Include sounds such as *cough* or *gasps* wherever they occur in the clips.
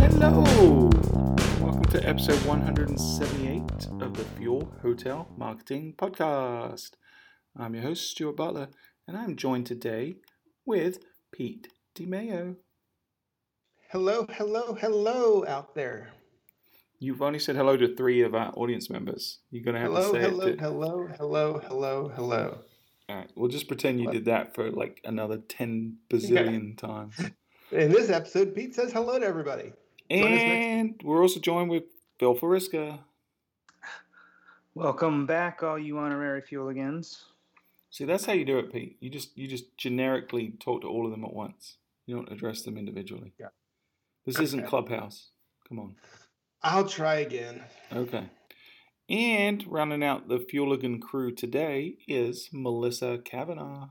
Hello! Welcome to episode 178 of the Fuel Hotel Marketing Podcast. I'm your host, Stuart Butler, and I'm joined today with Pete DeMayo. Hello, hello, hello out there. You've only said hello to three of our audience members. You're going to have Hello, to say hello, it. To... hello, hello, hello, hello. All right, we'll just pretend you What? did that for like another 10 bazillion times. In this episode, Pete says hello to everybody. Join next And we're also joined with Phil Fariska. Welcome back, all you honorary fueligans. See, that's how you do it, Pete. You just you just generically talk to all of them at once. You don't address them individually. Yeah. This isn't Clubhouse. Come on. I'll try again. Okay. And rounding out the Fueligan crew today is Melissa Kavanaugh.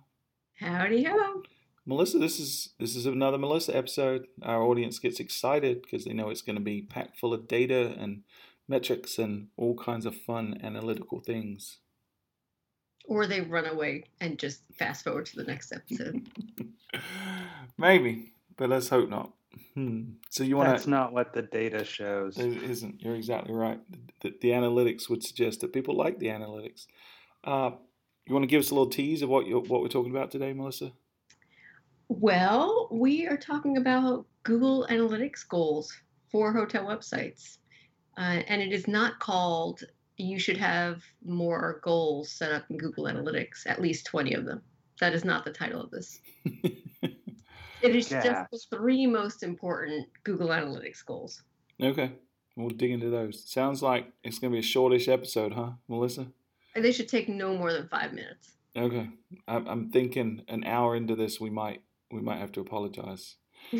Howdy ho. Melissa, this is this is another Melissa episode. Our audience gets excited because they know it's going to be packed full of data and metrics and all kinds of fun analytical things. Or they run away and just fast forward to the next episode. *laughs* Maybe, but let's hope not. Hmm. So you want That's not what the data shows. It isn't. You're exactly right. The, the analytics would suggest that people like the analytics. Uh, you want to give us a little tease of what you what we're talking about today, Melissa? well, we are talking about Google Analytics goals for hotel websites. Uh, and it is not called you should have more goals set up in Google Analytics, at least 20 of them. That is not the title of this. *laughs* It is Yeah. just the three most important Google Analytics goals. okay, we'll dig into those. Sounds like it's going to be a shortish episode, huh, Melissa? And they should take no more than five minutes. Okay, I'm, I'm thinking an hour into this, we might we might have to apologize. *laughs*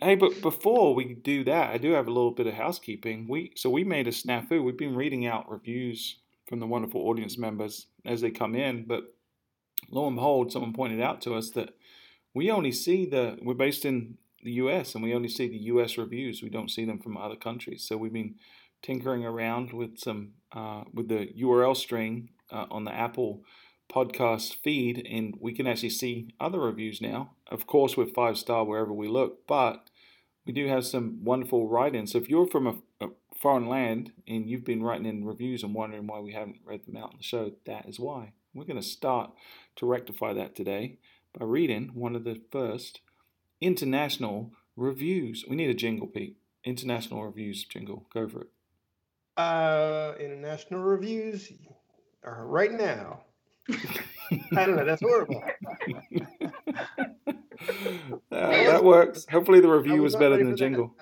Hey, but before we do that, I do have a little bit of housekeeping. We so we made a snafu. We've been reading out reviews from the wonderful audience members as they come in, but lo and behold, someone pointed out to us that we only see the we're based in the U.S. and we only see the U.S. reviews. We don't see them from other countries. So we've been tinkering around with some uh, with the URL string uh, on the Apple podcast feed, and we can actually see other reviews now. Of course, with five star wherever we look, but we do have some wonderful write-ins. So if you're from a, a foreign land and you've been writing in reviews and wondering why we haven't read them out on the show, that is why. We're going to start to rectify that today by reading one of the first international reviews. We need a jingle, Pete. International reviews jingle. Go for it. uh, international reviews are right now. I don't know. That's horrible. *laughs* Uh, that works. Hopefully, the review was not better than the jingle.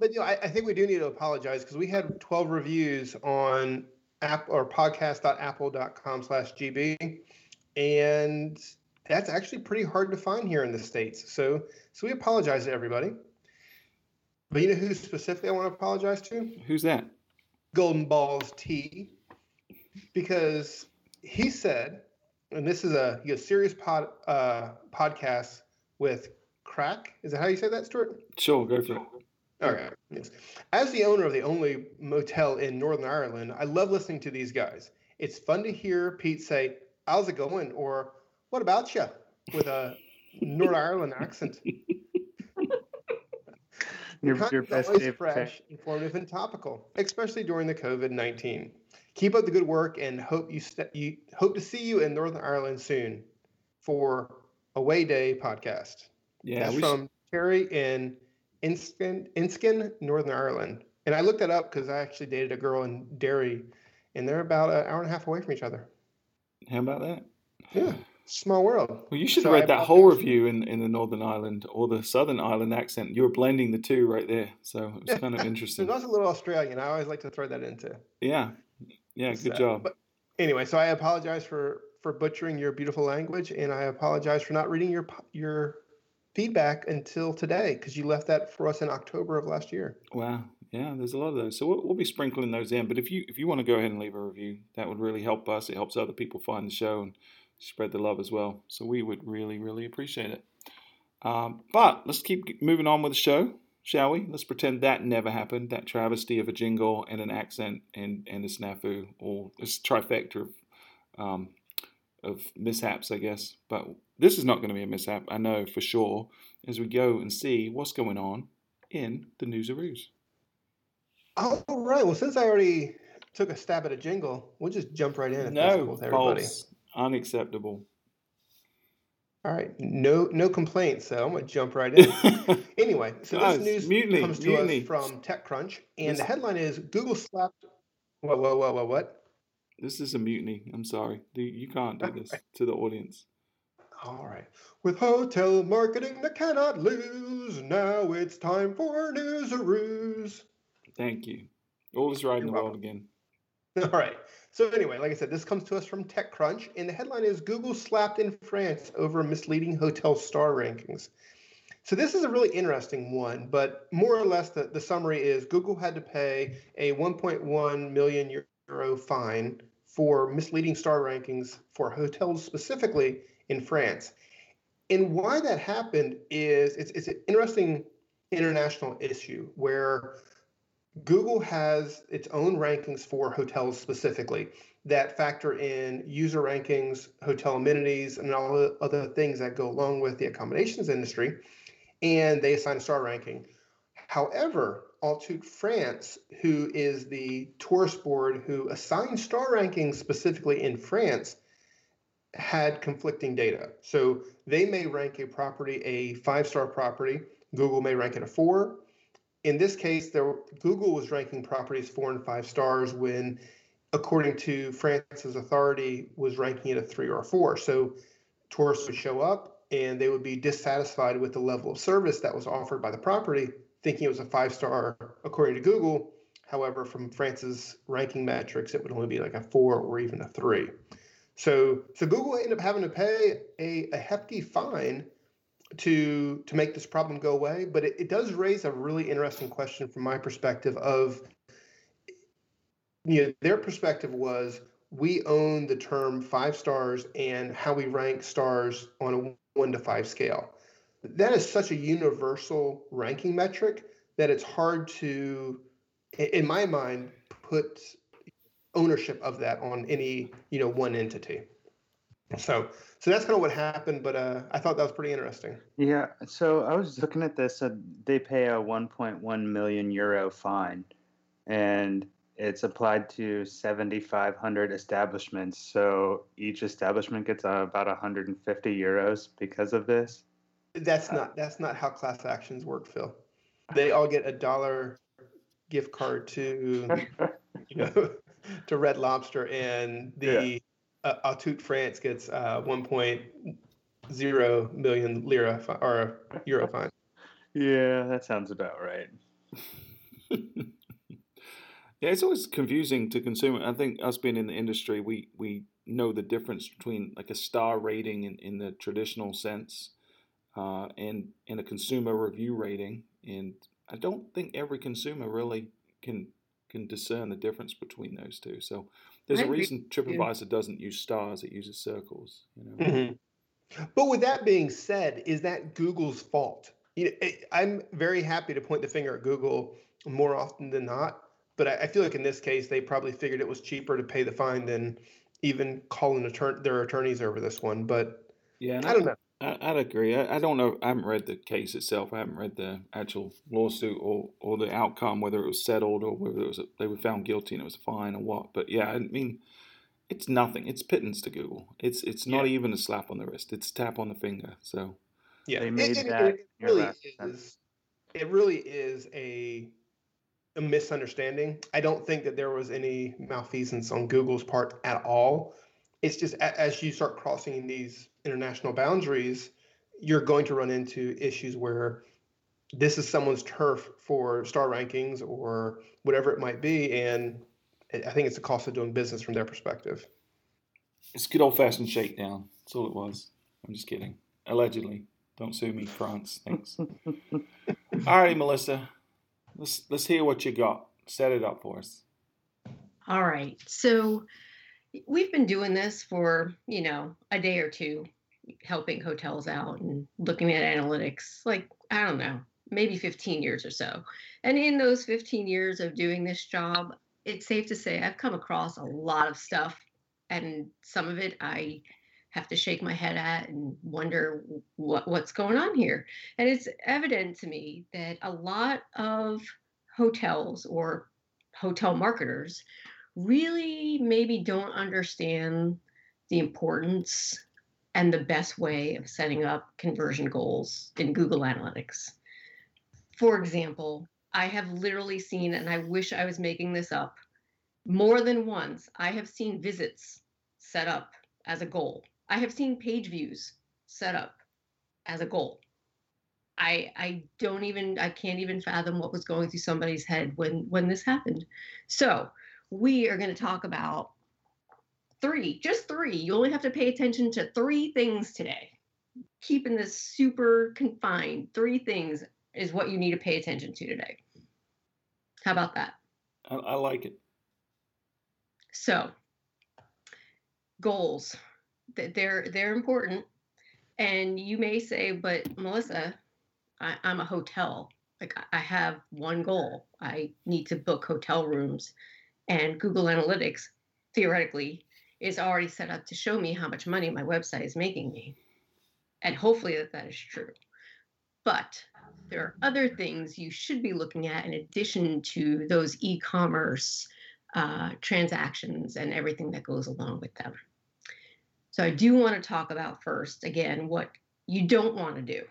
But you know, I, I think we do need to apologize because we had 12 reviews on app or podcast.apple.com slash GB. And that's actually pretty hard to find here in the States. So so we apologize to everybody. But you know who specifically I want to apologize to? Who's that? Golden Balls T. Because he said, and this is a, he goes, serious pod, uh, podcast with crack. Is that how you say that, Stuart? Sure, go for it. Okay. Yes. As the owner of the only motel in Northern Ireland, I love listening to these guys. It's fun to hear Pete say, How's it going? or What about you? with a Northern Ireland accent. Your, your best always fresh, informative, and topical, especially during the COVID nineteen. Keep up the good work, and hope you, st- you hope to see you in Northern Ireland soon for Away Day podcast. Yeah, That's we should- from Terry in Inskin, Inskin, Northern Ireland. And I looked that up because I actually dated a girl in Derry, and they're about an hour and a half away from each other. how about that? Yeah, small world. Well, you should So have I read that whole review in, in the Northern Ireland or the Southern Ireland accent. You were blending the two right there, so it was kind of *laughs* interesting. that's a little Australian. I always like to throw that into. Yeah, yeah, good So, job. But anyway, so I apologize for for butchering your beautiful language, and I apologize for not reading your your feedback until today because you left that for us in October of last year. Wow, yeah, there's a lot of those. So we'll, we'll be sprinkling those in. But if you if you want to go ahead and leave a review, that would really help us. It helps other people find the show and spread the love as well. So we would really really appreciate it. Um, but let's keep moving on with the show, shall we? Let's pretend that never happened. That travesty of a jingle and an accent and and a snafu, or this trifecta of um, of mishaps, I guess. But this is not going to be a mishap, I know for sure, as we go and see what's going on in the newsaroos. All right. Well, since I already took a stab at a jingle, we'll just jump right in. If that's cool No, false, unacceptable. All right. No, no complaints. So I'm gonna jump right in. *laughs* Anyway, so Guys, this news mutiny, comes to mutiny. us from TechCrunch, and This- the headline is Google slapped. What? What? What? What? What? This is a mutiny. I'm sorry. You- can't do this *laughs* to the audience. All right. With hotel marketing that cannot lose, now it's time for newsaroos. Thank you. All is right in the world again. *laughs* All right. So anyway, like I said, this comes to us from TechCrunch, and the headline is Google slapped in France over misleading hotel star rankings. So this is a really interesting one, but more or less the, the summary is Google had to pay a 1.1 million euro fine for misleading star rankings for hotels specifically in France. And why that happened is it's, it's an interesting international issue where Google has its own rankings for hotels specifically that factor in user rankings, hotel amenities, and all the other things that go along with the accommodations industry, and they assign a star ranking. However, Atout France, who is the tourist board who assigns star rankings specifically in France, had conflicting data. So they may rank a property a five star property, Google may rank it a four, in this case, there, Google was ranking properties four and five stars when, according to France's authority, was ranking it a three or a four. So tourists would show up and they would be dissatisfied with the level of service that was offered by the property, thinking it was a five star according to Google. However, from France's ranking metrics, it would only be like a four or even a three. So, so Google ended up having to pay a, a hefty fine to to make this problem go away but it, it does raise a really interesting question from my perspective of you know their perspective was we own the term five stars and how we rank stars on a one to five scale. That is such a universal ranking metric that it's hard to in my mind put ownership of that on any you know one entity so so that's kind of what happened but uh, i thought that was pretty interesting Yeah, so I was looking at this. Uh, they pay a 1.1 million euro fine, and it's applied to 7,500 establishments. So each establishment gets uh, about 150 euros because of this. That's not that's not how class actions work, Phil. They all get a dollar gift card to *laughs* you know *laughs* to Red Lobster, and the uh, Atout France gets uh, 1.0 million lira fi- or euro fine. yeah, that sounds about right. *laughs* Yeah, it's always confusing to consumer. I think us being in the industry, we we know the difference between like a star rating in, in the traditional sense, uh, and and a consumer review rating. And I don't think every consumer really can can discern the difference between those two. So there's I a agree reason TripAdvisor doesn't use stars; it uses circles. You know. Mhm. But with that being said, is that Google's fault? You know, it- I'm very happy to point the finger at Google more often than not, but I, I feel like in this case they probably figured it was cheaper to pay the fine than even calling attorney, their attorneys over this one. But Yeah, I don't know. I, I'd agree. I, I don't know. I haven't read the case itself. I haven't read the actual lawsuit or, or the outcome, whether it was settled or whether it was a, they were found guilty and it was a fine or what. But yeah, I mean, it's nothing. It's pittance to Google. It's it's not even a slap on the wrist. It's a tap on the finger. So Yeah, They it- made it, that it your really is. It really is a a misunderstanding. I don't think that there was any malfeasance on Google's part at all. It's just as you start crossing these international boundaries, you're going to run into issues where this is someone's turf for star rankings or whatever it might be, and I I think it's the cost of doing business from their perspective. it's good old fashioned shakedown. That's all it was. I'm just kidding. Allegedly. Don't sue me, France. Thanks. *laughs* all right, Melissa. Let's let's hear what you got. Set it up for us. All right. So we've been doing this for, you know, a day or two, helping hotels out and looking at analytics, like, I don't know, maybe 15 years or so. And in those 15 years of doing this job, it's safe to say I've come across a lot of stuff. And some of it I have to shake my head at and wonder what what's going on here. And it's evident to me that a lot of hotels or hotel marketers really maybe don't understand the importance and the best way of setting up conversion goals in Google Analytics. For example, I have literally seen, and I wish I was making this up, more than once, I have seen visits set up as a goal. I have seen page views set up as a goal. I I don't even I can't even fathom what was going through somebody's head when when this happened. So we are going to talk about three, just three. You only have to pay attention to three things today. Keeping this super confined. Three things is what you need to pay attention to today. How about that? I, I like it. So goals. They're they're important. And you may say, but Melissa, I, I'm a hotel. Like I have one goal. I need to book hotel rooms. And Google Analytics theoretically is already set up to show me how much money my website is making me. And hopefully that that is true. But there are other things you should be looking at in addition to those e commerce uh, transactions and everything that goes along with them. So, I do want to talk about first, again, what you don't want to do,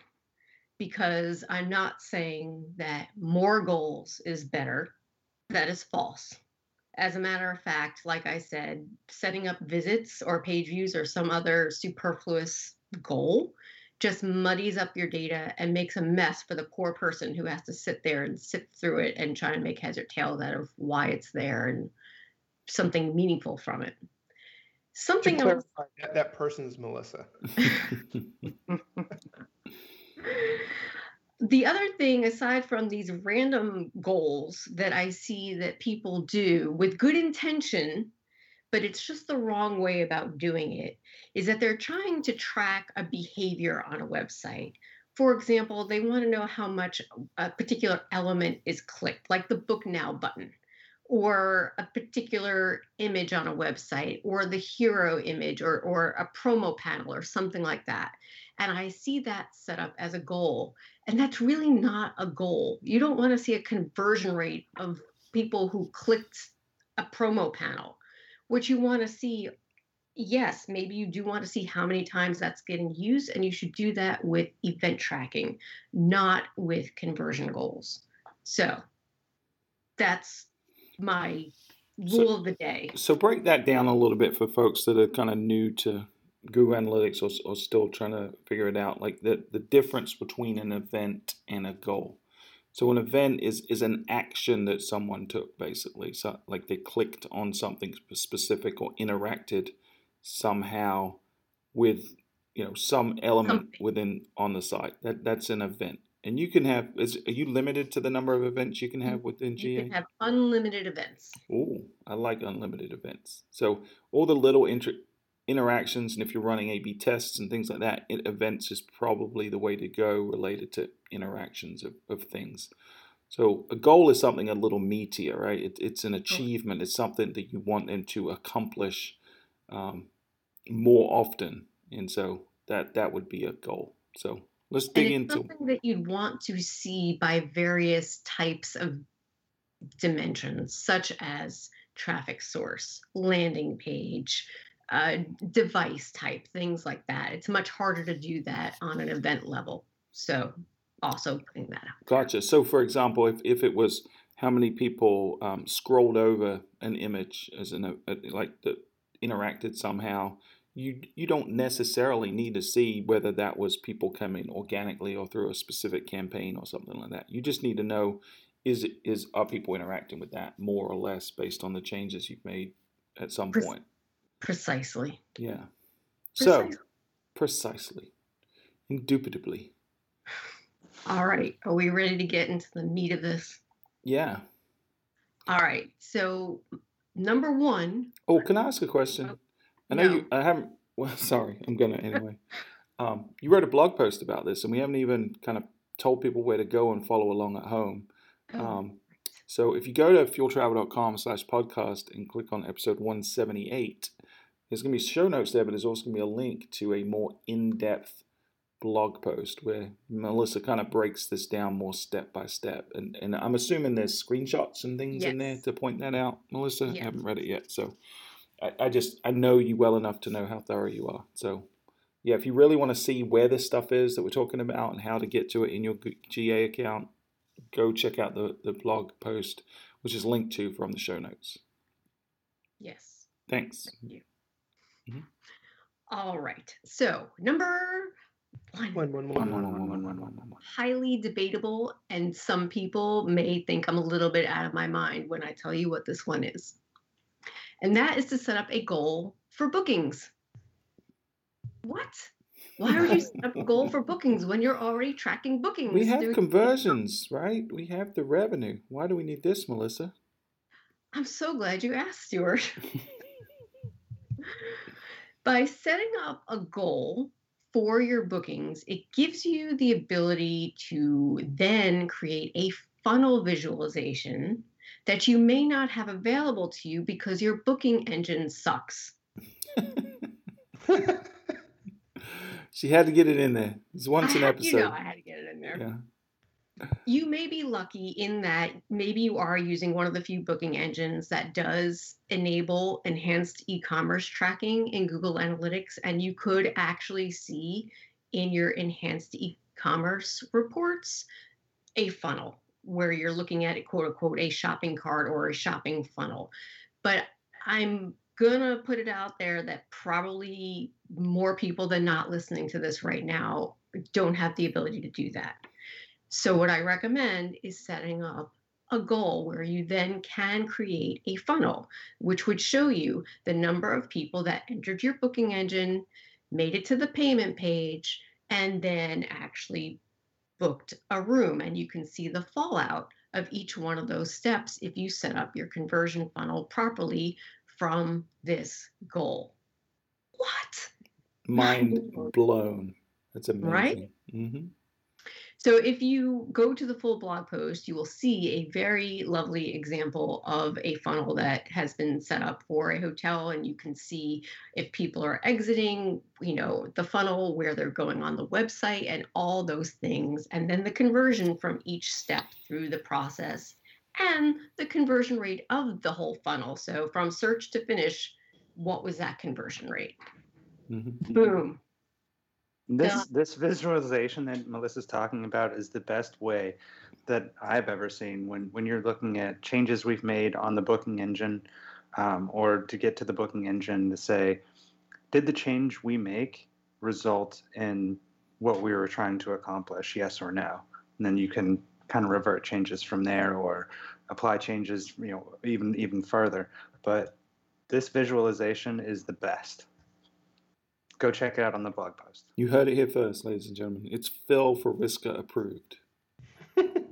because I'm not saying that more goals is better. That is false. As a matter of fact, like I said, setting up visits or page views or some other superfluous goal just muddies up your data and makes a mess for the poor person who has to sit there and sit through it and try and make heads or tails out of why it's there and something meaningful from it. Something else. That, that person's Melissa. *laughs* *laughs* *laughs* the other thing, aside from these random goals that I see that people do with good intention, but it's just the wrong way about doing it, is that they're trying to track a behavior on a website. For example, they want to know how much a particular element is clicked, like the book now button, or a particular image on a website, or the hero image, or, or a promo panel, or something like that. And I see that set up as a goal. And that's really not a goal. You don't want to see a conversion rate of people who clicked a promo panel. What you want to see yes maybe you do want to see how many times that's getting used and you should do that with event tracking not with conversion goals. So that's my rule so, of the day. so break that down a little bit for folks that are kind of new to google analytics or, or still trying to figure it out like the, the difference between an event and a goal so an event is is an action that someone took basically. So like they clicked on something specific or interacted somehow with you know some element something. within on the site. That that's an event. And you can have is are you limited to the number of events you can have within GA? You can have unlimited events. Oh, I like unlimited events. So all the little inter- interactions and if you're running A B tests and things like that, it, events is probably the way to go related to interactions of, of things. So a goal is something a little meatier, right? It, it's an achievement. It's something that you want them to accomplish um, more often, and so that that would be a goal. So let's dig into something that you'd want to see by various types of dimensions, such as traffic source, landing page, uh, device type, things like that. It's much harder to do that on an event level. So, also putting that out. Gotcha. So, for example, if, if it was how many people um, scrolled over an image as an uh, like the interacted somehow, you you don't necessarily need to see whether that was people coming organically or through a specific campaign or something like that. You just need to know is it is are people interacting with that more or less based on the changes you've made at some point. Precisely. Yeah. Precisely. So, precisely. Indubitably. All right. Are we ready to get into the meat of this? Yeah. All right. So, number one. Oh, can I ask a question? Oh, I know no. you. I haven't. Well, *laughs* sorry. I'm gonna anyway. um, you wrote a blog post about this, and we haven't even kind of told people where to go and follow along at home. Oh. Um, so if you go to fueltravel.com slash podcast and click on episode 178, there's going to be show notes there, but there's also going to be a link to a more in-depth blog post where Melissa kind of breaks this down more step by step. And and I'm assuming there's screenshots and things in there to point that out. Melissa, I haven't read it yet, so I, I just I know you well enough to know how thorough you are. So yeah, if you really want to see where this stuff is that we're talking about and how to get to it in your GA account, go check out the, the blog post, which is linked to from the show notes. Yes. Thanks. Thank you. Mhm. All right. So number one. One, one, One, one, one, one. one, one, one, one, one, one. highly debatable, and some people may think I'm a little bit out of my mind when I tell you what this one is. And that is to set up a goal for bookings. What? Why would you set up a goal for bookings when you're already tracking bookings? We have There- conversions, right? We have the revenue. Why do we need this, Melissa? I'm so glad you asked, Stuart. *laughs* By setting up a goal for your bookings, it gives you the ability to then create a funnel visualization that you may not have available to you because your booking engine sucks. *laughs* she had to get it in there. It's once an episode. You know, I had to get it in there. yeah. You may be lucky in that maybe you are using one of the few booking engines that does enable enhanced e-commerce tracking in Google Analytics and you could actually see in your enhanced e-commerce reports a funnel where you're looking at a quote unquote a shopping cart or a shopping funnel but I'm gonna put it out there that probably more people than not listening to this right now don't have the ability to do that. So, what I recommend is setting up a goal where you then can create a funnel, which would show you the number of people that entered your booking engine, made it to the payment page, and then actually booked a room. And you can see the fallout of each one of those steps if you set up your conversion funnel properly from this goal. What? Mind blown. That's amazing. Right? hmm So if you go to the full blog post, you will see a very lovely example of a funnel that has been set up for a hotel and you can see if people are exiting, you know, the funnel where they're going on the website and all those things and then the conversion from each step through the process and the conversion rate of the whole funnel. So from search to finish, what was that conversion rate? hmm Boom. This Yeah. this visualization that Melissa's talking about is the best way that I've ever seen when when you're looking at changes we've made on the booking engine, um, or to get to the booking engine to say, did the change we make result in what we were trying to accomplish? Yes or no, and then you can kind of revert changes from there or apply changes, you know, even even further. But this visualization is the best. Go check it out on the blog post. You heard it here first, ladies and gentlemen. It's Phil Fariska approved. *laughs*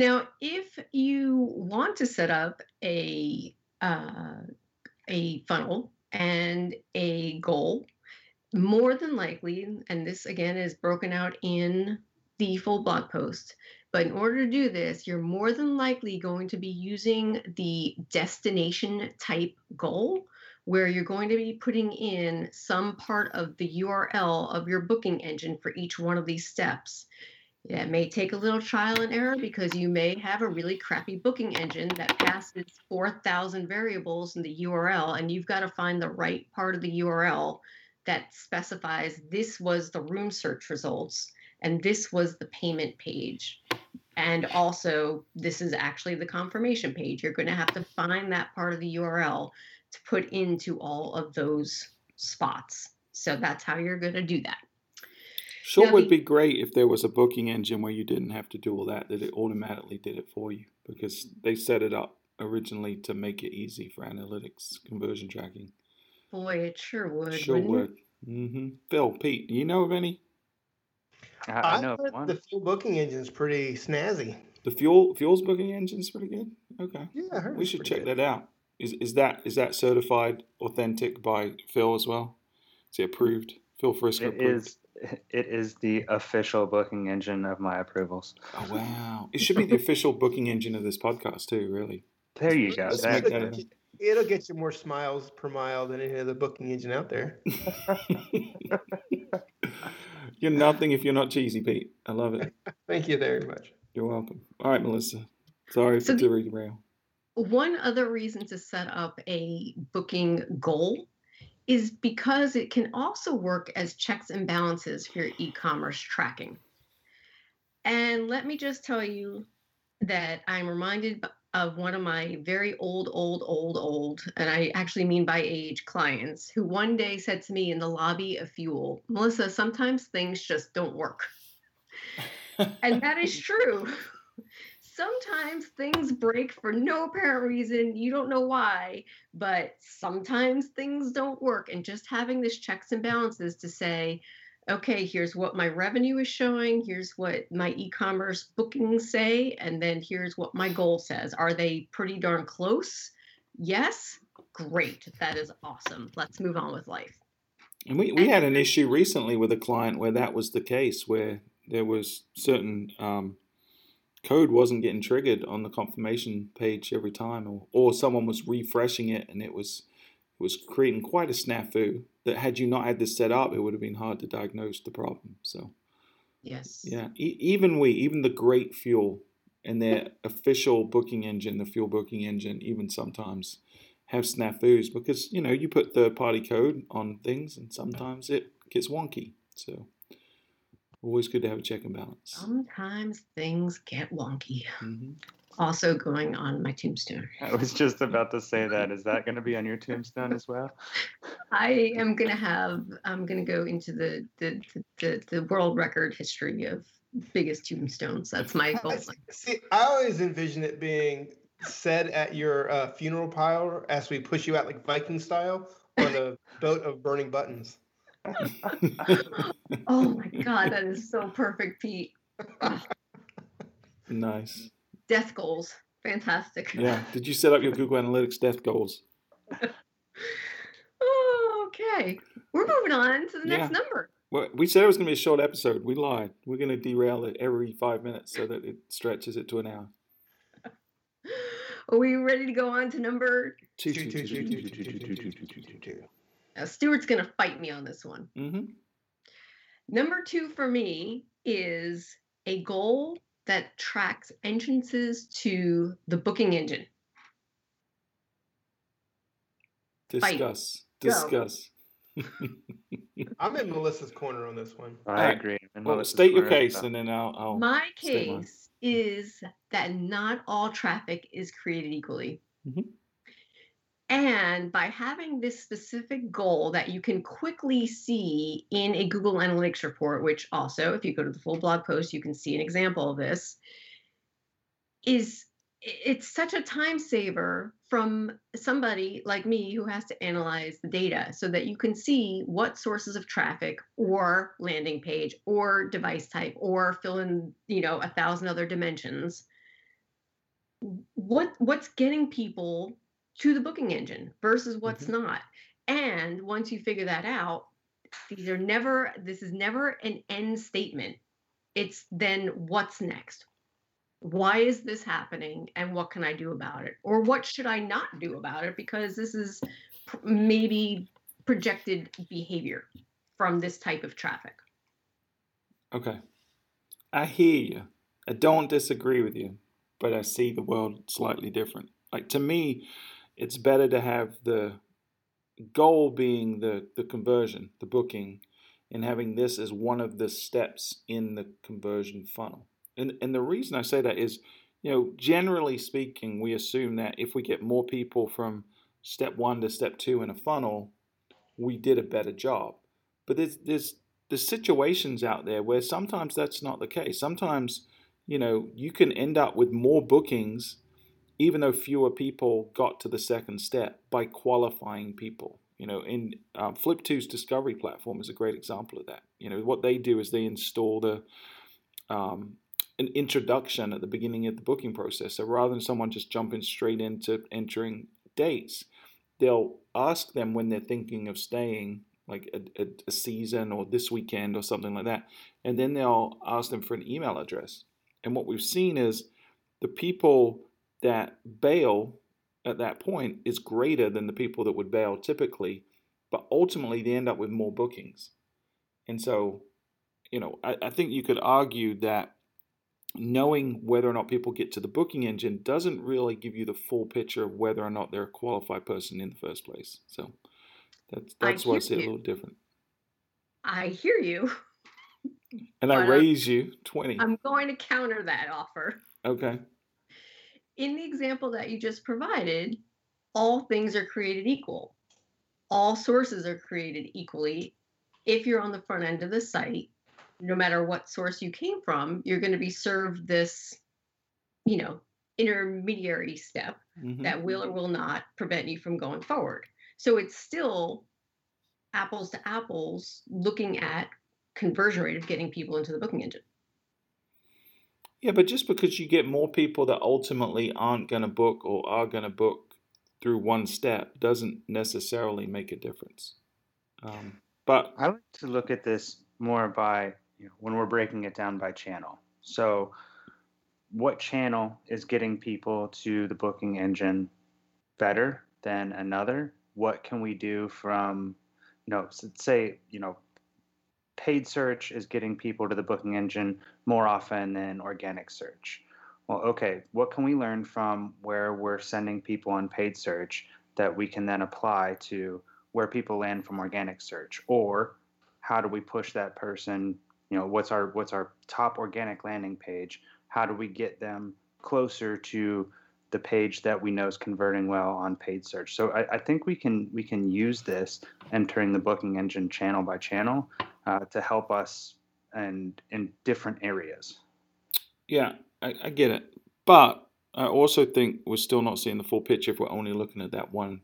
Now, if you want to set up a uh, a funnel and a goal, more than likely, and this again is broken out in the full blog post, but in order to do this, you're more than likely going to be using the destination type goal, where you're going to be putting in some part of the URL of your booking engine for each one of these steps. It may take a little trial and error because you may have a really crappy booking engine that passes 4,000 variables in the URL, and you've got to find the right part of the URL that specifies this was the room search results and this was the payment page. And also, this is actually the confirmation page. You're going to have to find that part of the URL to put into all of those spots. So that's how you're going to do that. Sure Now, would the- be great if there was a booking engine where you didn't have to do all that, that it automatically did it for you because they set it up originally to make it easy for analytics, conversion tracking. Boy, it sure would. sure wouldn't it? would. hmm Phil, Pete, do you know of any? I, I I know of one. the fuel booking engine's pretty snazzy. The fuel fuels booking engine's pretty good. Okay, Yeah, I heard we should check good. that out. Is is that is that certified authentic by Phil as well? Is it approved? Phil Fariska It approved. is it is the official booking engine of my approvals. Oh wow! It should be the official booking engine of this podcast too. Really. There you go. Let's That- make that- It'll get you more smiles per mile than any other booking engine out there. *laughs* you're nothing if you're not cheesy, Pete. I love it. *laughs* Thank you very much. You're welcome. All right, Melissa. Sorry So for the- derail. One other reason to set up a booking goal is because it can also work as checks and balances for your e commerce tracking. And let me just tell you that I'm reminded of one of my very old, old, old, old, and I actually mean by age clients who one day said to me in the lobby of Fuel, Melissa, sometimes things just don't work. And that is *laughs* true. Sometimes things break for no apparent reason. You don't know why, but sometimes things don't work. And just having this checks and balances to say, okay, here's what my revenue is showing, here's what my e commerce bookings say, and then here's what my goal says. Are they pretty darn close? Yes. Great. That is awesome. Let's move on with life. And we, we had an issue recently with a client where that was the case, where there was certain um, code wasn't getting triggered on the confirmation page every time, or, or someone was refreshing it and it was it was creating quite a snafu. That had you not had this set up, it would have been hard to diagnose the problem. So Yes. yeah, e- even we, even the great fuel and their official booking engine, the fuel booking engine, even sometimes have snafus because you know you put third party code on things and sometimes it gets wonky. So always good to have a check and balance. Sometimes things get wonky. hmm Also going on my tombstone. I was just about to say that. Is that going to be on your *laughs* tombstone as well? I am gonna have. I'm gonna go into the the the, the, the world record history of biggest tombstones. That's my goal. I *laughs* see- See, I always envision it being said at your uh, funeral pile as we push you out like Viking style on a boat of burning buttons. Oh my god, that is so perfect, Pete. Ah, nice. death goals, fantastic. Yeah. Did you set up your Google Analytics death goals? Oh, okay, we're moving on to the next Yeah. number. Well, we said it was going to be a short episode. We lied. We're going to derail it every five minutes so that it stretches it to an hour. Are we ready to go on to number? Two, now, Stuart's going to fight me on this one. Mm-hmm. Number two for me is a goal that tracks entrances to the booking engine. Discuss. Fight. Discuss. *laughs* I'm in Melissa's corner on this one. I right. agree. Well, state your case, and then I'll. I'll My case is that not all traffic is created equally. Mm-hmm. And by having this specific goal that you can quickly see in a Google Analytics report, which also, if you go to the full blog post, you can see an example of this, is it's such a time saver from somebody like me who has to analyze the data so that you can see what sources of traffic or landing page or device type or fill in you know a thousand other dimensions. What what's getting people to the booking engine versus what's mm-hmm. not and once you figure that out these are never this is never an end statement it's then what's next why is this happening and what can i do about it or what should i not do about it because this is pr- maybe projected behavior from this type of traffic Okay. I hear you. I don't disagree with you, but I see the world slightly different. Like to me, it's better to have the goal being the the conversion, the booking, and having this as one of the steps in the conversion funnel. And and the reason I say that is, you know, generally speaking, we assume that if we get more people from step 1 to step 2 in a funnel, we did a better job. But there's there's there's situations out there where sometimes that's not the case. Sometimes, you know, you can end up with more bookings even though fewer people got to the second step by qualifying people. You know, in um, Flip.to's discovery platform is a great example of that. You know, what they do is they install the um, an introduction at the beginning of the booking process. So rather than someone just jumping straight into entering dates, they'll ask them when they're thinking of staying like a, a, a, season or this weekend or something like that. And then they'll ask them for an email address. And what we've seen is the people that bail at that point is greater than the people that would bail typically, but ultimately they end up with more bookings. And so, you know, I, I think you could argue that knowing whether or not people get to the booking engine doesn't really give you the full picture of whether or not they're a qualified person in the first place. So that's that's I why I see it a little different. I hear you. And I uh, raise you 20. I'm going to counter that offer. Okay. In the example that you just provided, all things are created equal. All sources are created equally. If you're on the front end of the site, no matter what source you came from, you're going to be served this, you know, intermediary step mm-hmm. that will or will not prevent you from going forward. So it's still apples to apples looking at conversion rate of getting people into the booking engine. Yeah, but just because you get more people that ultimately aren't going to book or are going to book through one step doesn't necessarily make a difference. Um, but I like to look at this more by you know, when we're breaking it down by channel. So, what channel is getting people to the booking engine better than another? What can we do from, you know, say, you know, paid search is getting people to the booking engine more often than organic search. Well, okay, what can we learn from where we're sending people on paid search that we can then apply to where people land from organic search? Or how do we push that person you know what's our what's our top organic landing page how do we get them closer to the page that we know is converting well on paid search so i, I think we can we can use this entering the booking engine channel by channel uh, to help us and in different areas yeah I, I get it but i also think we're still not seeing the full picture if we're only looking at that one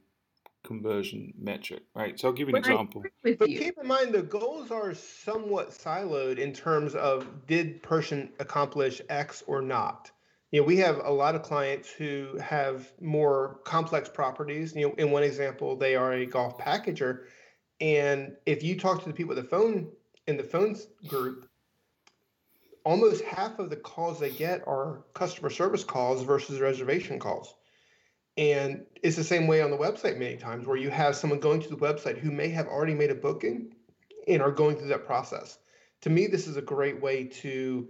conversion metric, right? So I'll give you an but example. But keep in mind the goals are somewhat siloed in terms of did person accomplish X or not. You know, we have a lot of clients who have more complex properties. You know, in one example, they are a golf packager, and if you talk to the people at the phone in the phones group, almost half of the calls they get are customer service calls versus reservation calls. And it's the same way on the website many times where you have someone going to the website who may have already made a booking and are going through that process. To me, this is a great way to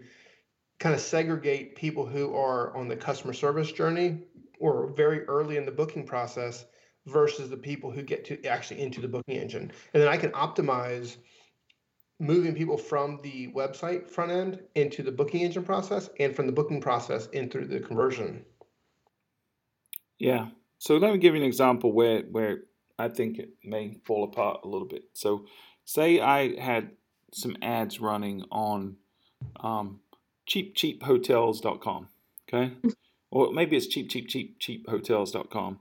kind of segregate people who are on the customer service journey or very early in the booking process versus the people who get to actually into the booking engine. And then I can optimize moving people from the website front end into the booking engine process and from the booking process in through the conversion. Yeah. So let me give you an example where where I think it may fall apart a little bit. So say I had some ads running on um, cheapcheaphotels.com, okay? *laughs* or maybe it's cheap cheap cheap cheaphotels.com.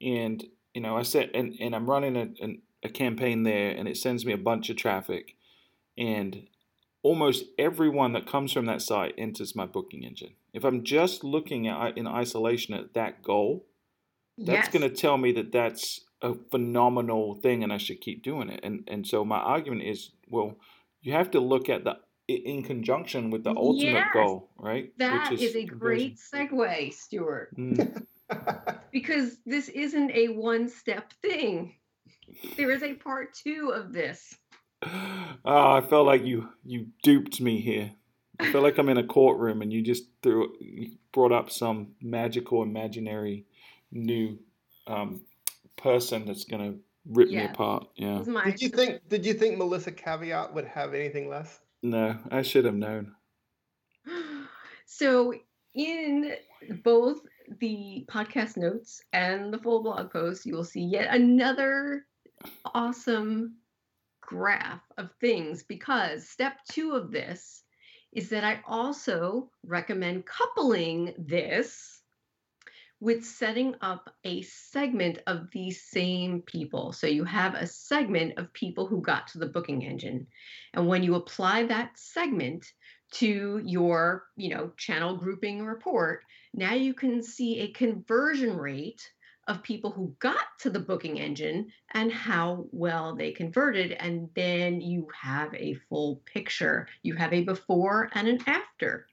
And you know, I said and, and I'm running a, a, a campaign there and it sends me a bunch of traffic and almost everyone that comes from that site enters my booking engine. If I'm just looking at in isolation at that goal, that's yes. going to tell me that that's a phenomenal thing and I should keep doing it. And and so my argument is, well, you have to look at the in conjunction with the ultimate yes, goal, right? That is, is, a great segue, Stuart. Mm. *laughs* because this isn't a one step thing. There is a part two of this. Oh, I felt like you you duped me here. I feel like I'm in a courtroom and you just threw you brought up some magical imaginary new um, person that's going to rip yeah. me apart. Yeah. Did you think did you think Melissa Caveat would have anything less? No, I should have known. *gasps* So in both the podcast notes and the full blog post, you will see yet another awesome graph of things because step two of this is that I also recommend coupling this with setting up a segment of these same people. So you have a segment of people who got to the booking engine. And when you apply that segment to your, you know, channel grouping report, now you can see a conversion rate of people who got to the booking engine and how well they converted. And then you have a full picture. You have a before and an after.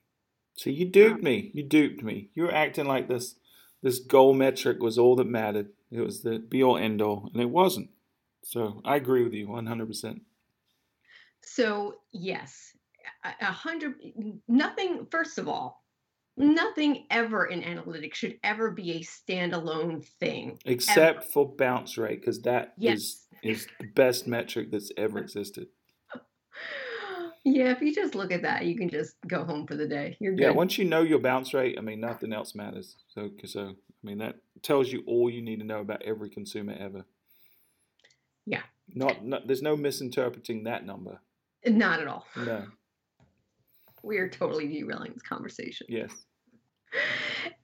So you duped me. You duped me. You were acting like this this goal metric was all that mattered. It was the be all end all, and it wasn't. So I agree with you 100%. So, yes, a hundred, nothing, first of all, nothing ever in analytics should ever be a standalone thing. Except ever. for bounce rate, because that Yes. is, is the best metric that's ever existed. *gasps* Yeah, if you just look at that, you can just go home for the day. You're good. Yeah, once you know your bounce rate, I mean, nothing else matters. So, so uh, I mean, that tells you all you need to know about every consumer ever. Yeah. Not, not there's no misinterpreting that number. Not at all. No. We are totally derailing this conversation. Yes.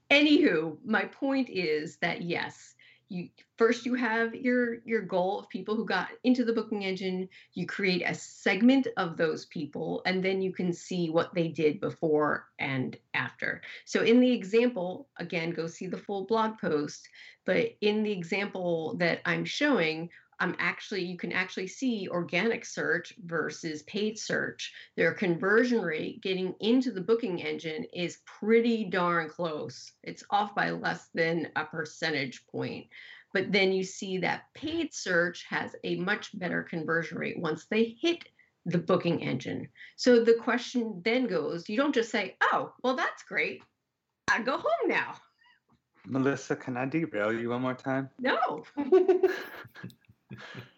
Anywho, my point is that yes, you first you have your your goal of people who got into the booking engine. You create a segment of those people, and then you can see what they did before and after. So in the example, again, go see the full blog post. But in the example that I'm showing, I'm actually you can actually see organic search versus paid search. Their conversion rate getting into the booking engine is pretty darn close. It's off by less than a percentage point. But then you see that paid search has a much better conversion rate once they hit the booking engine. So the question then goes, you don't just say, "Oh, well that's great. I go home now." Melissa, can I derail you one more time? No. *laughs* *laughs*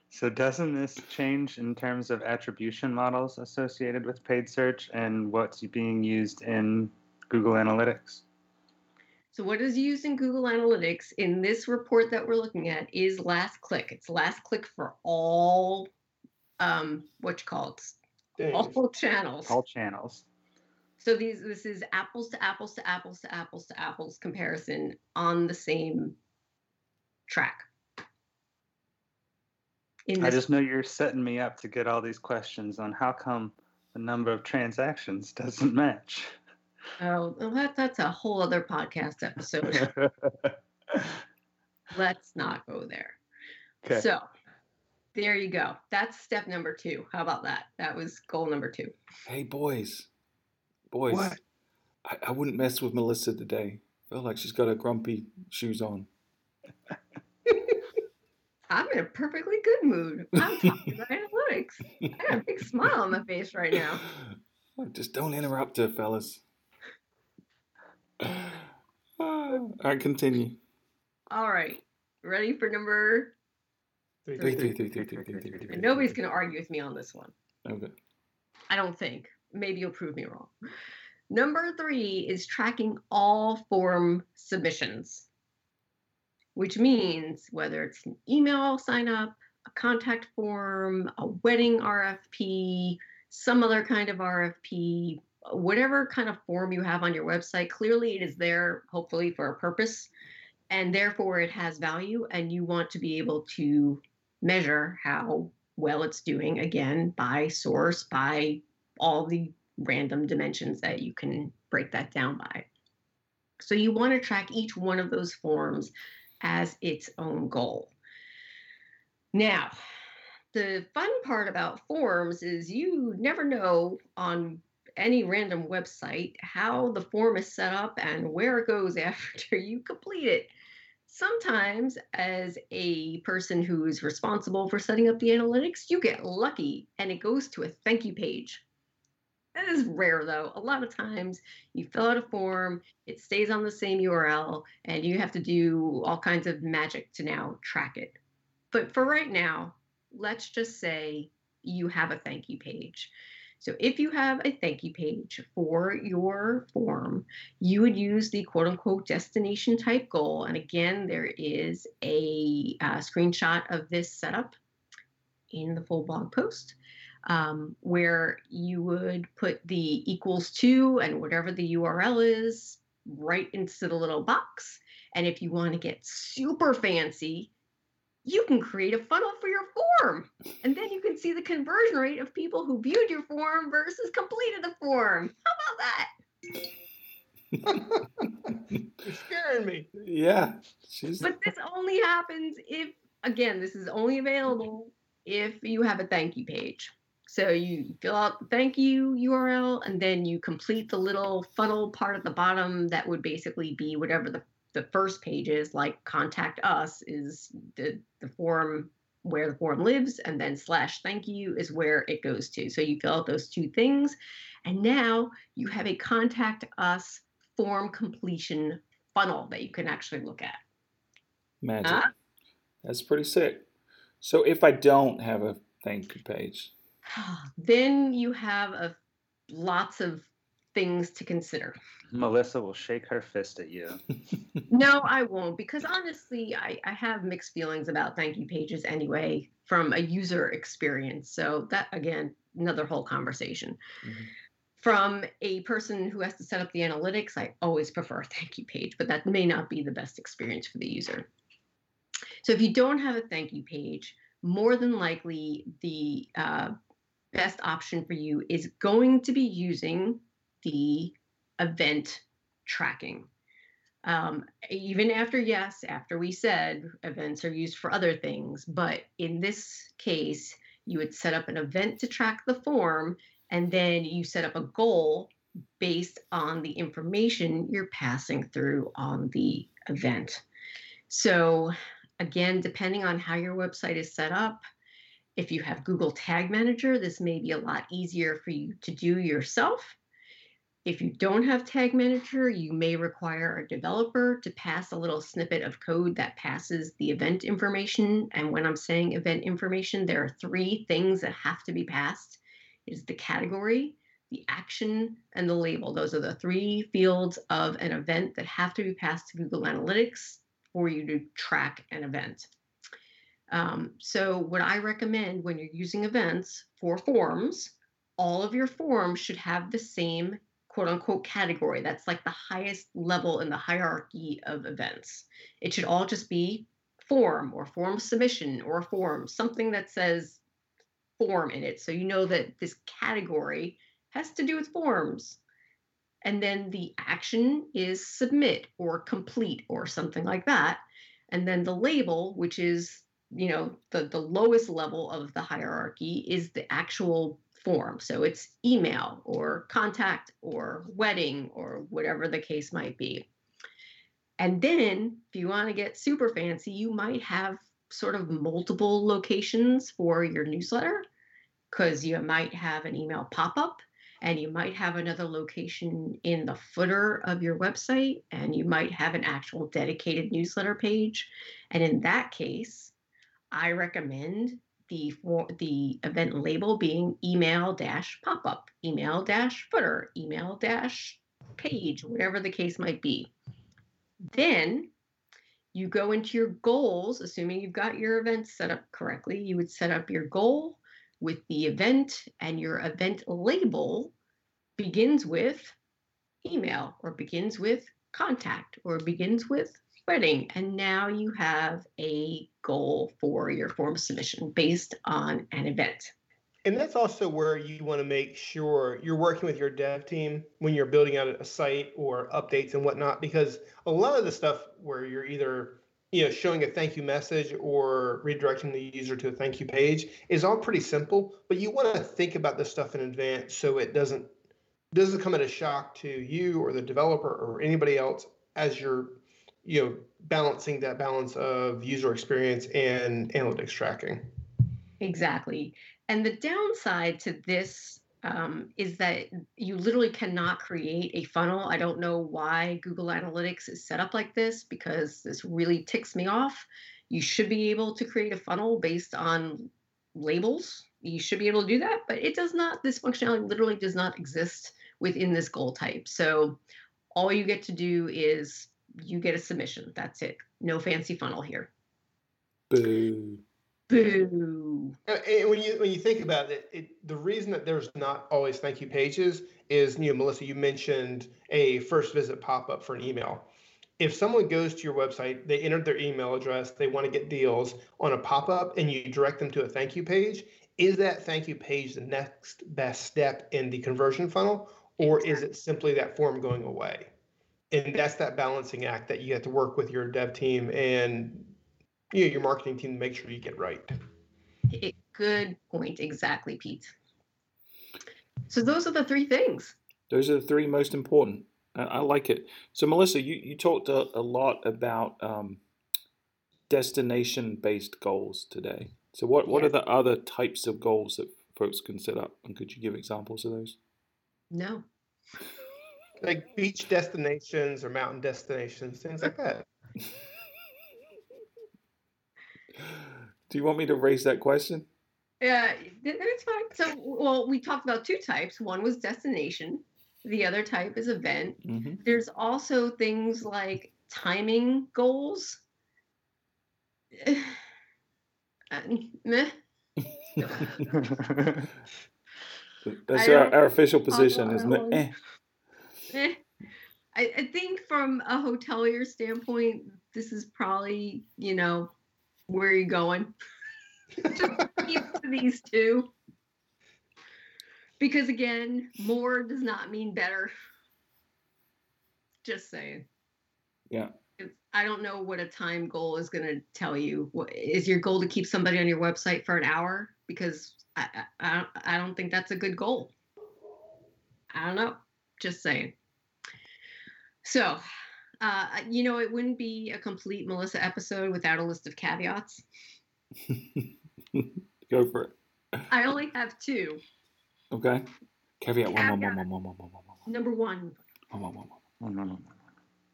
So doesn't this change in terms of attribution models associated with paid search and what's being used in Google Analytics? So what is used in Google Analytics in this report that we're looking at is last click. It's last click for all um what you call it Dang. all channels. All channels. So these this is apples to apples to apples to apples to apples comparison on the same track. In I just know you're setting me up to get all these questions on how come the number of transactions *laughs* doesn't match. oh, well, that, that's a whole other podcast episode. *laughs* Let's not go there. okay. So there you go. That's step number two. How about that? That was goal number two. Hey, boys. Boys. What? I, I wouldn't mess with Melissa today. I feel like she's got her grumpy shoes on. *laughs* I'm in a perfectly good mood. I'm talking about analytics. I got a big smile on my face right now. Just don't interrupt her, fellas. All right, continue. All right. Ready for number? Three, Three, three, three, three, three, three, three, three, And nobody's going to argue with me on this one. Okay. I don't think. Maybe you'll prove me wrong. Number three is tracking all form submissions, which means whether it's an email sign up, a contact form, a wedding RFP, some other kind of RFP, whatever kind of form you have on your website, clearly it is there, hopefully, for a purpose. And therefore, it has value, and you want to be able to measure how well it's doing again by source, by all the random dimensions that you can break that down by. So you want to track each one of those forms as its own goal. Now, the fun part about forms is you never know on any random website how the form is set up and where it goes *laughs* after you complete it. Sometimes, as a person who is responsible for setting up the analytics, you get lucky and it goes to a thank you page. That is rare though. A lot of times you fill out a form, it stays on the same URL, and you have to do all kinds of magic to now track it. But for right now, let's just say you have a thank you page. So if you have a thank you page for your form, you would use the quote unquote destination type goal. And again, there is a, uh screenshot of this setup in the full blog post um, where you would put the equals to and whatever the URL is right into the little box. And if you want to get super fancy, you can create a funnel for your form. And then you can see the conversion rate of people who viewed your form versus completed the form. How about that? *laughs* You're scaring me. Yeah, she's But this only happens if, again, this is only available if you have a thank you page. So you fill out the thank you URL and then you complete the little funnel part at the bottom that would basically be whatever the the first pages, like contact us, is the, the form where the form lives, and then slash thank you is where it goes to. So you fill out those two things, and now you have a contact us form completion funnel that you can actually look at. Magic. Huh? That's pretty sick. So if I don't have a thank you page, *sighs* then you have a lots of things to consider. Melissa will shake her fist at you. *laughs* no, I won't, because honestly, I, I have mixed feelings about thank you pages anyway from a user experience. So that again, another whole conversation. Mm-hmm. From a person who has to set up the analytics, I always prefer a thank you page, but that may not be the best experience for the user. So if you don't have a thank you page, more than likely the uh, best option for you is going to be using the event tracking. Um, even after yes, after we said events are used for other things, but in this case, you would set up an event to track the form, and then you set up a goal based on the information you're passing through on the event. So, again, depending on how your website is set up, if you have Google Tag Manager, this may be a lot easier for you to do yourself. If you don't have Tag Manager, you may require a developer to pass a little snippet of code that passes the event information. And when I'm saying event information, there are three things that have to be passed. It is the category, the action, and the label. Those are the three fields of an event that have to be passed to Google Analytics for you to track an event. Um, so what I recommend when you're using events for forms, all of your forms should have the same quote unquote category. That's like the highest level in the hierarchy of events. It should all just be form or form submission or form, something that says form in it. So you know that this category has to do with forms. And then the action is submit or complete or something like that. And then the label, which is you know the the lowest level of the hierarchy is the actual form. So it's email or contact or wedding or whatever the case might be. And then if you want to get super fancy, you might have sort of multiple locations for your newsletter because you might have an email pop up and you might have another location in the footer of your website and you might have an actual dedicated newsletter page. And in that case, I recommend the for the event label being email dash pop up, email dash footer, email dash page, whatever the case might be. Then you go into your goals, assuming you've got your event set up correctly. You would set up your goal with the event, and your event label begins with email or begins with contact or begins with wedding. And now you have a goal for your form submission based on an event. And that's also where you want to make sure you're working with your dev team when you're building out a site or updates and whatnot, because a lot of the stuff where you're either you know showing a thank you message or redirecting the user to a thank you page is all pretty simple but you want to think about this stuff in advance so it doesn't doesn't come as a shock to you or the developer or anybody else as you're you know balancing that balance of user experience and analytics tracking exactly and the downside to this um, is that you literally cannot create a funnel. I don't know why Google Analytics is set up like this because this really ticks me off. You should be able to create a funnel based on labels. You should be able to do that, but it does not. This functionality literally does not exist within this goal type. So all you get to do is you get a submission. That's it. No fancy funnel here. Boo. Boo. And when you when you think about it, it, the reason that there's not always thank you pages is, you know, Melissa, you mentioned a first visit pop up for an email. If someone goes to your website, they entered their email address, they want to get deals on a pop up, and you direct them to a thank you page, is that thank you page the next best step in the conversion funnel, or is it simply that form going away? And that's that balancing act that you have to work with your dev team and you know, your marketing team to make sure you get right. Good point, exactly, Pete. So those are the three things. Those are the three most important. I, I like it. So, Melissa, you, you talked a, a lot about um, destination based goals today. So, what, what are the other types of goals that folks can set up? And could you give examples of those? No. Like beach destinations or mountain destinations, things like that. *laughs* Do you want me to raise that question? Yeah, that's fine. So, well, we talked about two types. One was destination. The other type is event. hmm There's also things like timing goals. *sighs* Uh, meh. *laughs* That's our, our official position, isn't it? *laughs* I, I think from a hotelier standpoint, this is probably, you know, where are you going? Just *laughs* keep these two. Because again, more does not mean better. Just saying. Yeah. I don't know what a time goal is going to tell you. Is your goal to keep somebody on your website for an hour? Because I, I I don't think that's a good goal. I don't know. Just saying. So, uh, you know, it wouldn't be a complete Melissa episode without a list of caveats. *laughs* Go for it. I only have two. Okay. Caveat one, one, one, Caveat. one, one, one, one, one, one, Number one, one, one, one, one. Oh,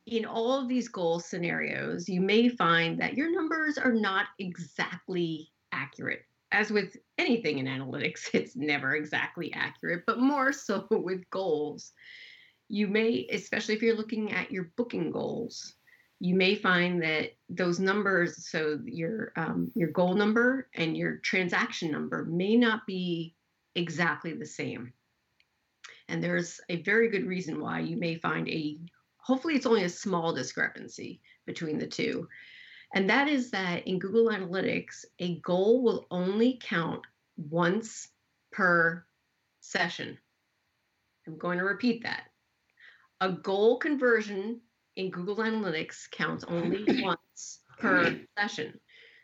in all of these goal scenarios, you may find that your numbers are not exactly accurate. As with anything in analytics, *laughs* it's never exactly accurate, but more so *laughs* with goals. You may, especially if you're looking at your booking goals, you may find that those numbers, so your um, your goal number and your transaction number, may not be exactly the same. And there's a very good reason why you may find a hopefully it's only a small discrepancy between the two. And that is that in Google Analytics, a goal will only count once per session. I'm going to repeat that. A goal conversion in Google Analytics counts only *clears throat* once per session.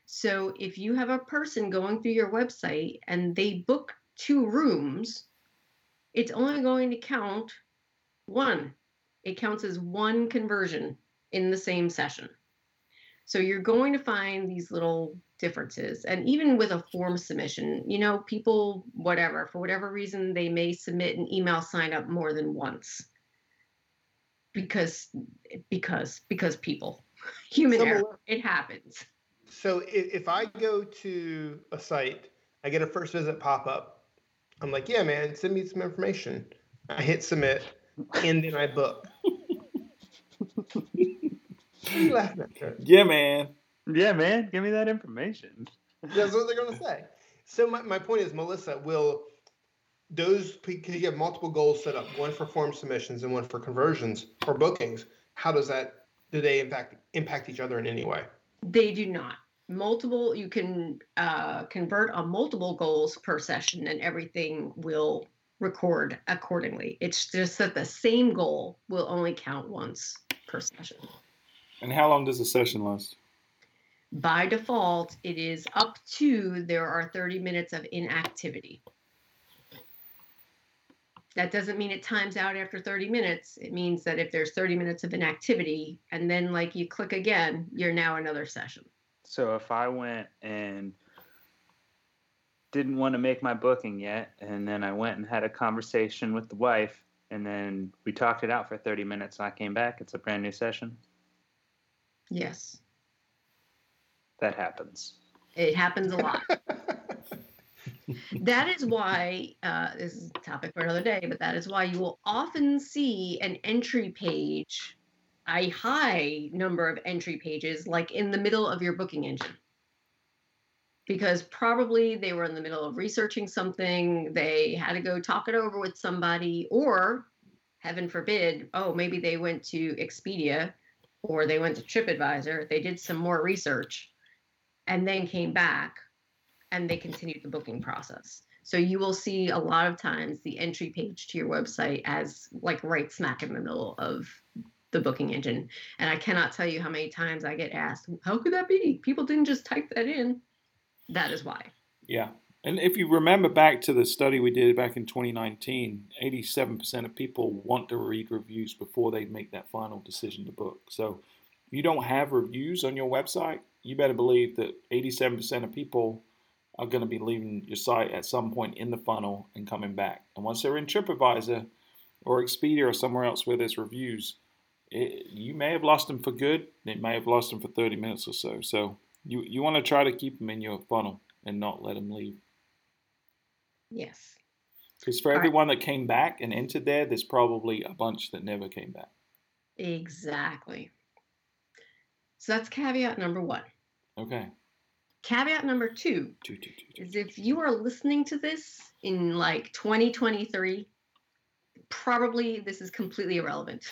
So if you have a person going through your website and they book two rooms, it's only going to count one it counts as one conversion in the same session. So you're going to find these little differences. And even with a form submission, you know, people, whatever, for whatever reason, they may submit an email sign up more than once. Because, because, because people, *laughs* human So, error, it happens. So if, if I go to a site, I get a first visit pop up. I'm like, yeah, man, send me some information. I hit submit, and then I book. You laughing? Yeah, man. Yeah, man, give me that information. That's what they're going to say. So my, my point is, Melissa, will those because you have multiple goals set up, one for form submissions and one for conversions or bookings. How does that do they impact impact each other in any way? They do not. Multiple, you can uh, convert on multiple goals per session and everything will record accordingly. It's just that the same goal will only count once per session. And how long does a session last? By default, it is up to there are 30 minutes of inactivity. That doesn't mean it times out after 30 minutes. It means that if there's 30 minutes of inactivity and then like you click again, you're now another session. So if I went and didn't want to make my booking yet, and then I went and had a conversation with the wife, and then we talked it out for 30 minutes, and I came back, it's a brand new session. Yes, That happens. it happens a lot. *laughs* that is why uh, this is a topic for another day but that is why you will often see an entry page a high number of entry pages like in the middle of your booking engine. Because probably they were in the middle of researching something they had to go talk it over with somebody or heaven forbid oh maybe they went to expedia or they went to tripadvisor they did some more research and then came back and they continued the booking process. So you will see a lot of times the entry page to your website as like right smack in the middle of the booking engine. And I cannot tell you how many times I get asked, how could that be? People didn't just type that in. That is why. Yeah. And if you remember back to the study we did back in 2019, 87% of people want to read reviews before they make that final decision to book. So if you don't have reviews on your website, you better believe that 87% of people are going to be leaving your site at some point in the funnel and coming back. And once they're in TripAdvisor or Expedia or somewhere else where there's reviews, it, you may have lost them for good. They may have lost them for 30 minutes or so. So you, you want to try to keep them in your funnel and not let them leave. Yes. Because for All right. everyone that came back and entered there, there's probably a bunch that never came back. Exactly. So that's caveat number one. Okay. Caveat number two Two, two, two, two. is if you are listening to this in like 2023, probably this is completely irrelevant.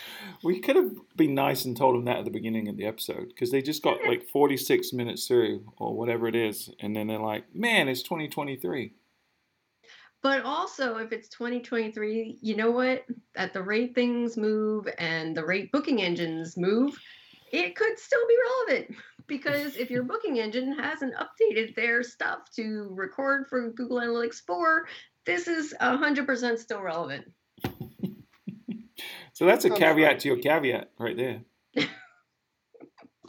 We could have been nice and told them that at the beginning of the episode because they just got like 46 minutes through or whatever it is. And then they're like, man, it's 2023. But also, if it's 2023, you know what? At the rate things move and the rate booking engines move, it could still be relevant. Because if your booking engine hasn't updated their stuff to record for Google Analytics 4, this is 100% still relevant. So that's a Sounds caveat right. to your caveat right there. *laughs*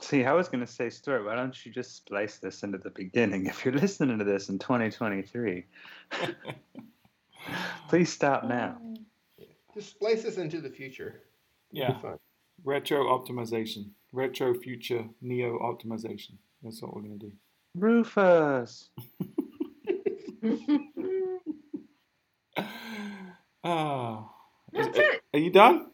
See, I was going to say, Stuart, why don't you just splice this into the beginning? If you're listening to this in 2023, *laughs* please stop now. Just splice this into the future. It'll Yeah. Be fun. Retro optimization, retro future neo optimization. That's what we're going to do. Rufus. *laughs* Oh, That's Is- it. Are you done?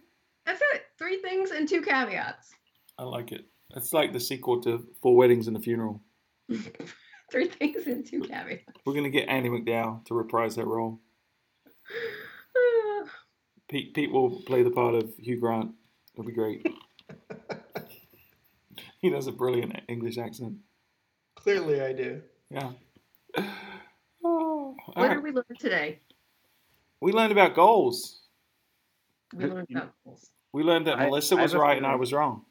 That's it. Three things and two caveats. I like it. It's like the sequel to Four Weddings and a Funeral. *laughs* Three things and two caveats. We're going to get Andie MacDowell to reprise that role. *sighs* Pete, Pete will play the part of Hugh Grant. It'll be great. *laughs* he does a brilliant English accent. Clearly, I do. Yeah. *sighs* Oh, what right. did we learn today? We learned about goals. We learned about goals. We learned that I- Melissa was have a right and I was wrong.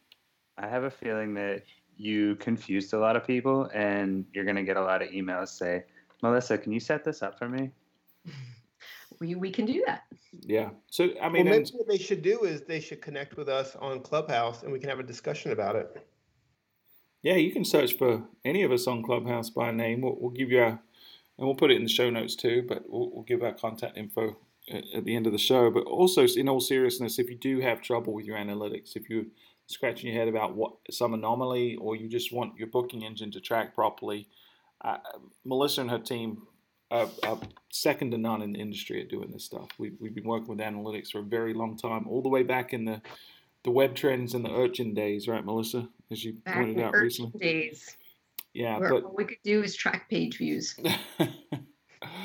I have a feeling that you confused a lot of people, and you're going to get a lot of emails say, Melissa, can you set this up for me? *laughs* We, we can do that. Yeah. So I Well, mean, maybe and- what they should do is they should connect with us on Clubhouse and we can have a discussion about it. yeah, you can search for any of us on Clubhouse by name. We'll, we'll give you our, and we'll put it in the show notes too. But we'll, we'll give our contact info at, at the end of the show. But also, in all seriousness, if you do have trouble with your analytics, if you're scratching your head about what some anomaly, or you just want your booking engine to track properly, uh, Melissa and her team are, are second to none in the industry at doing this stuff. We've, we've been working with analytics for a very long time, all the way back in the the WebTrends and the urchin days, right, Melissa? As you Back pointed in out urchin recently. days, Yeah, where but all we could do is track page views. *laughs*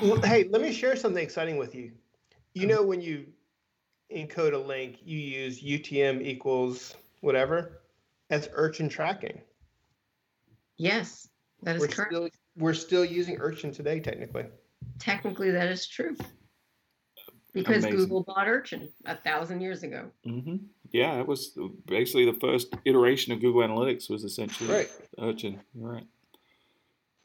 Well, hey, let me share something exciting with you. You know, when you encode a link, you use UTM equals whatever. That's urchin tracking. Yes, that is We're correct. still we're still using urchin today, technically. Technically, that is true. Because Amazing. Google bought Urchin a thousand years ago. hmm yeah, it was basically the first iteration of Google Analytics was essentially Right. urchin. Right.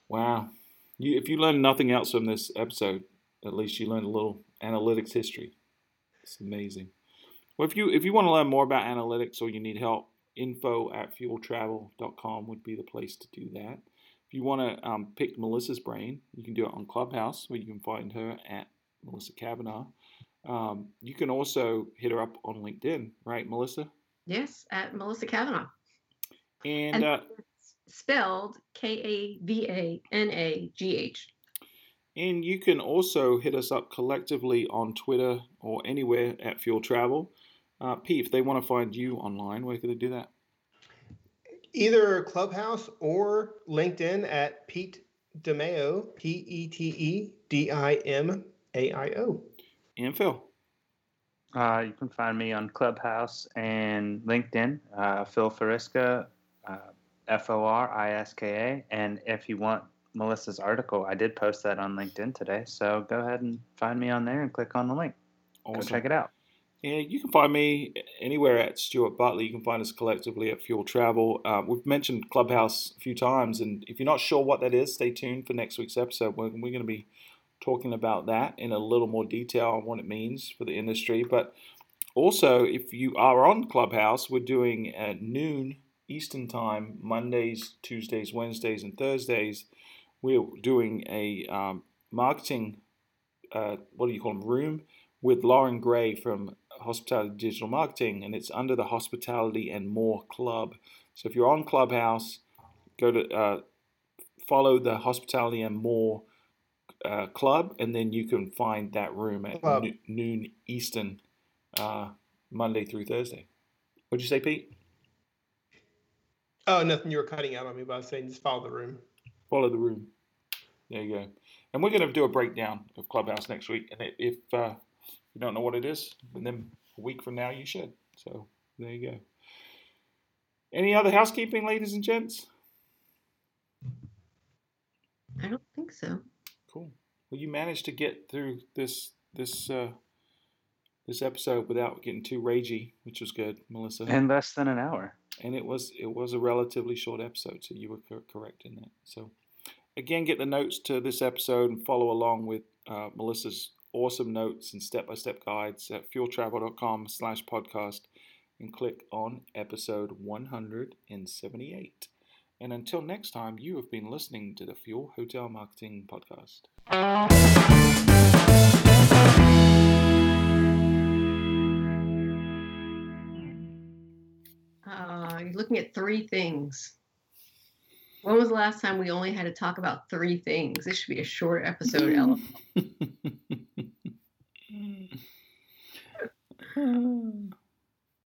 Wow. You, if you learned nothing else from this episode, at least you learned a little analytics history. It's amazing. Well, if you if you want to learn more about analytics or you need help, info at fueltravel.com would be the place to do that. If you want to um, pick Melissa's brain, you can do it on Clubhouse, where you can find her at Melissa Kavanagh. Um, you can also hit her up on LinkedIn, right, Melissa? Yes, at Melissa Kavanagh. And, And uh, spelled K A V A N A G H. and you can also hit us up collectively on Twitter or anywhere at Fuel Travel. Uh, Pete, if they want to find you online, where can they do that? Either Clubhouse or LinkedIn at Pete DiMaio, P E T E D I M A I O. And Phil. Uh, you can find me on Clubhouse and LinkedIn, uh, Phil Fariska, uh, F O R I S K A. And if you want Melissa's article, I did post that on LinkedIn today. So go ahead and find me on there and click on the link. Go check it out. Yeah, you can find me anywhere at Stuart Butler. You can find us collectively at Fuel Travel. Uh, we've mentioned Clubhouse a few times, and if you're not sure what that is, stay tuned for next week's episode. We're, we're going to be talking about that in a little more detail on what it means for the industry. But also, if you are on Clubhouse, we're doing at noon Eastern Time, Mondays, Tuesdays, Wednesdays, and Thursdays. We're doing a um, marketing, uh, what do you call them, room with Lauren Gray from Hospitality Digital Marketing, and it's under the Hospitality and More Club. So if you're on Clubhouse, go to uh, follow the Hospitality and More uh, Club, and then you can find that room at no- noon Eastern, uh, Monday through Thursday. What'd you say, Pete? Oh, nothing. You were cutting out on me, but I was saying just follow the room. Follow the room. There you go. And we're going to do a breakdown of Clubhouse next week. And if uh, you don't know what it is, but then a week from now you should. So there you go. Any other housekeeping, ladies and gents? I don't think so. Cool. Well, you managed to get through this this uh, this episode without getting too ragey, which was good, Melissa. In less than an hour. And it was it was a relatively short episode, so you were co- correct in that. So again, get the notes to this episode and follow along with uh, Melissa's awesome notes and step-by-step guides at fueltravel.com slash podcast and click on episode 178. And until next time, you have been listening to the Fuel Hotel Marketing Podcast. Uh, you're looking at three things. When was the last time we only had to talk about three things? This should be a short episode, Ella.